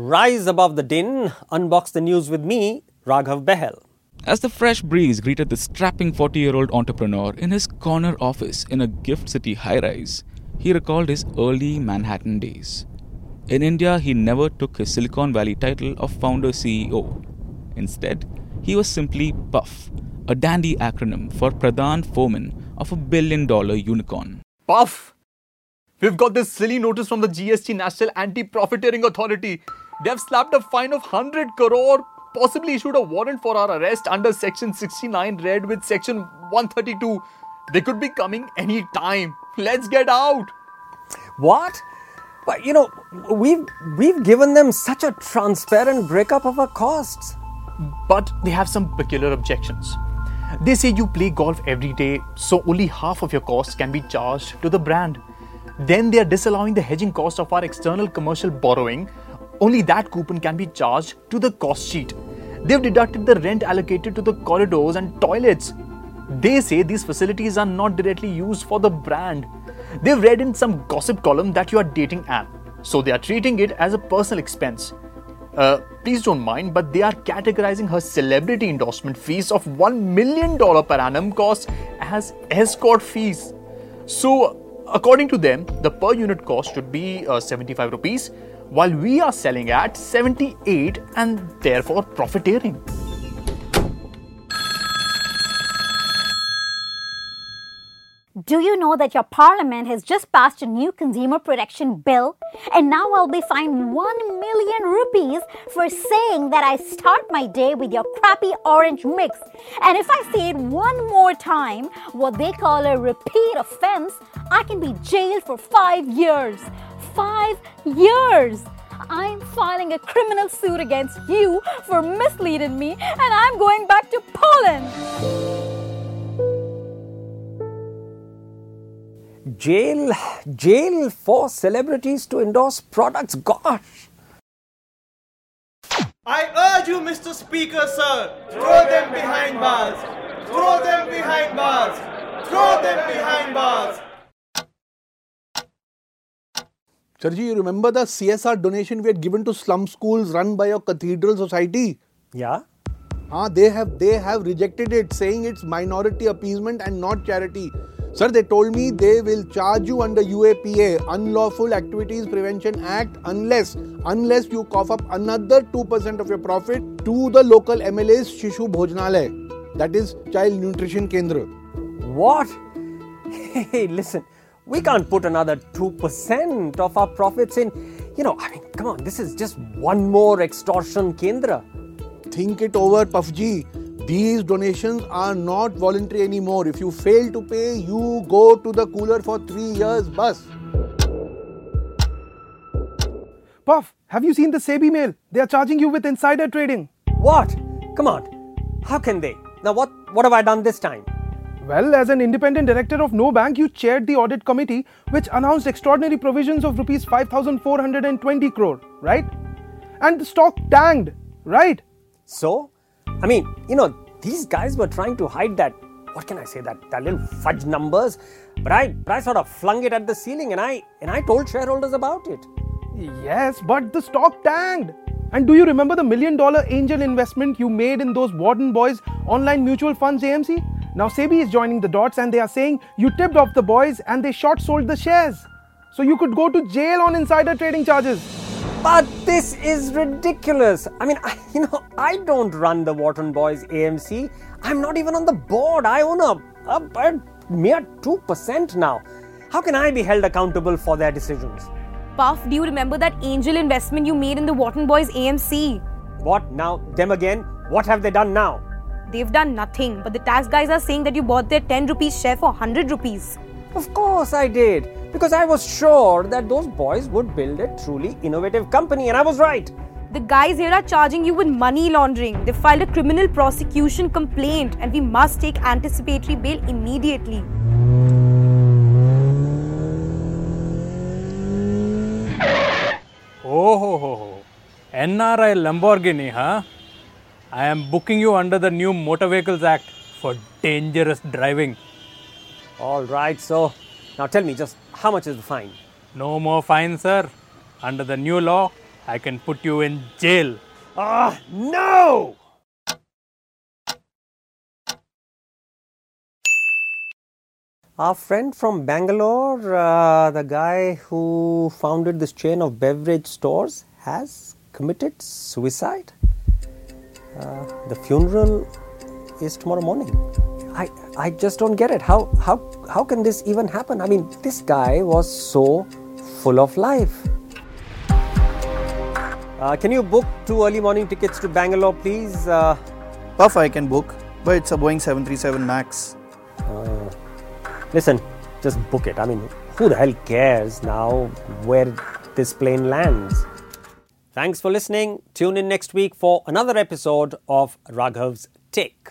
Rise above the din, unbox the news with me, Raghav Bahl. As the fresh breeze greeted the strapping 40 year old entrepreneur in his corner office in a Gift City high rise, he recalled his early Manhattan days. In India, he never took his Silicon Valley title of founder CEO. Instead, he was simply Puff, a dandy acronym for Pradhan Foreman of a billion dollar unicorn. Puff! We've got this silly notice from the GST National Anti Profiteering Authority. They've slapped a fine of 100 crore, possibly issued a warrant for our arrest under Section 69 read with Section 132. They could be coming any time. Let's get out. What? But you know, we've we've given them such a transparent breakup of our costs. But they have some peculiar objections. They say you play golf every day, so only half of your costs can be charged to the brand. Then they are disallowing the hedging cost of our external commercial borrowing. Only that coupon can be charged to the cost sheet. They've deducted the rent allocated to the corridors and toilets. They say these facilities are not directly used for the brand. They've read in some gossip column that you are dating Anne, so they are treating it as a personal expense. Uh, please don't mind, but they are categorizing her celebrity endorsement fees of $1 million per annum cost as escort fees. So, According to them, the per unit cost should be uh, 75 rupees, while we are selling at 78 and therefore profiteering. Do you know that your parliament has just passed a new consumer protection bill? And now I'll be fined 1 million rupees for saying that I start my day with your crappy orange mix. And if I say it one more time, what they call a repeat offense, I can be jailed for five years. Five years! I'm filing a criminal suit against you for misleading me, and I'm going back to Poland. Jail, jail for celebrities to endorse products. Gosh. I urge you, Mr. Speaker, sir, throw them behind bars. Throw them behind bars. Throw them behind bars. Charji, you remember the CSR donation we had given to slum schools run by your cathedral society? Yeah. Ah, they have they have rejected it, saying it's minority appeasement and not charity. Sir, they told me they will charge you under UAPA, Unlawful Activities Prevention Act, unless unless you cough up another 2% of your profit to the local MLA's Shishu Bhojanalay, that is Child Nutrition Kendra. What? Hey, listen, we can't put another 2% of our profits in. You know, I mean, come on, this is just one more extortion Kendra. Think it over, Puffji. These donations are not voluntary anymore. If you fail to pay, you go to the cooler for three years, bus. Puff, have you seen the SEBI mail? They are charging you with insider trading. What? Come on. How can they? Now, what, what have I done this time? Well, as an independent director of no bank, you chaired the audit committee which announced extraordinary provisions of rupees 5420 crore, right? And the stock tanked, right? So, I mean, you know, these guys were trying to hide that. What can I say? That, that little fudge numbers, but I, but I sort of flung it at the ceiling, and I, and I told shareholders about it. Yes, but the stock tanked. And do you remember the million dollar angel investment you made in those Wharton Boys online mutual funds AMC? Now SEBI is joining the dots and they are saying you tipped off the boys and they short sold the shares. So you could go to jail on insider trading charges. But this is ridiculous. I mean, I, you know, I don't run the Wharton Boys AMC. I'm not even on the board. I own a, a, a mere 2% now. How can I be held accountable for their decisions? Puff, do you remember that angel investment you made in the Wharton Boys AMC? What now? Them again? What have they done now? They've done nothing, but the tax guys are saying that you bought their 10 rupees share for 100 rupees. Of course I did, because I was sure that those boys would build a truly innovative company, and I was right. The guys here are charging you with money laundering. They filed a criminal prosecution complaint, and we must take anticipatory bail immediately. Oh, ho, ho, ho. NRI Lamborghini, huh? I am booking you under the new Motor Vehicles Act for dangerous driving. All right, so now tell me just how much is the fine? No more fine, sir. Under the new law, I can put you in jail. Ah, no! Our friend from Bangalore, uh, the guy who founded this chain of beverage stores, has committed suicide. Uh, the funeral is tomorrow morning. I, I just don't get it. How, how, how can this even happen? I mean, this guy was so full of life. Uh, can you book two early morning tickets to Bangalore, please? Uh, Puff, I can book, but it's a Boeing 737 MAX. uh, listen, just book it. I mean, who the hell cares now where this plane lands? Thanks for listening. Tune in next week for another episode of Raghav's Take.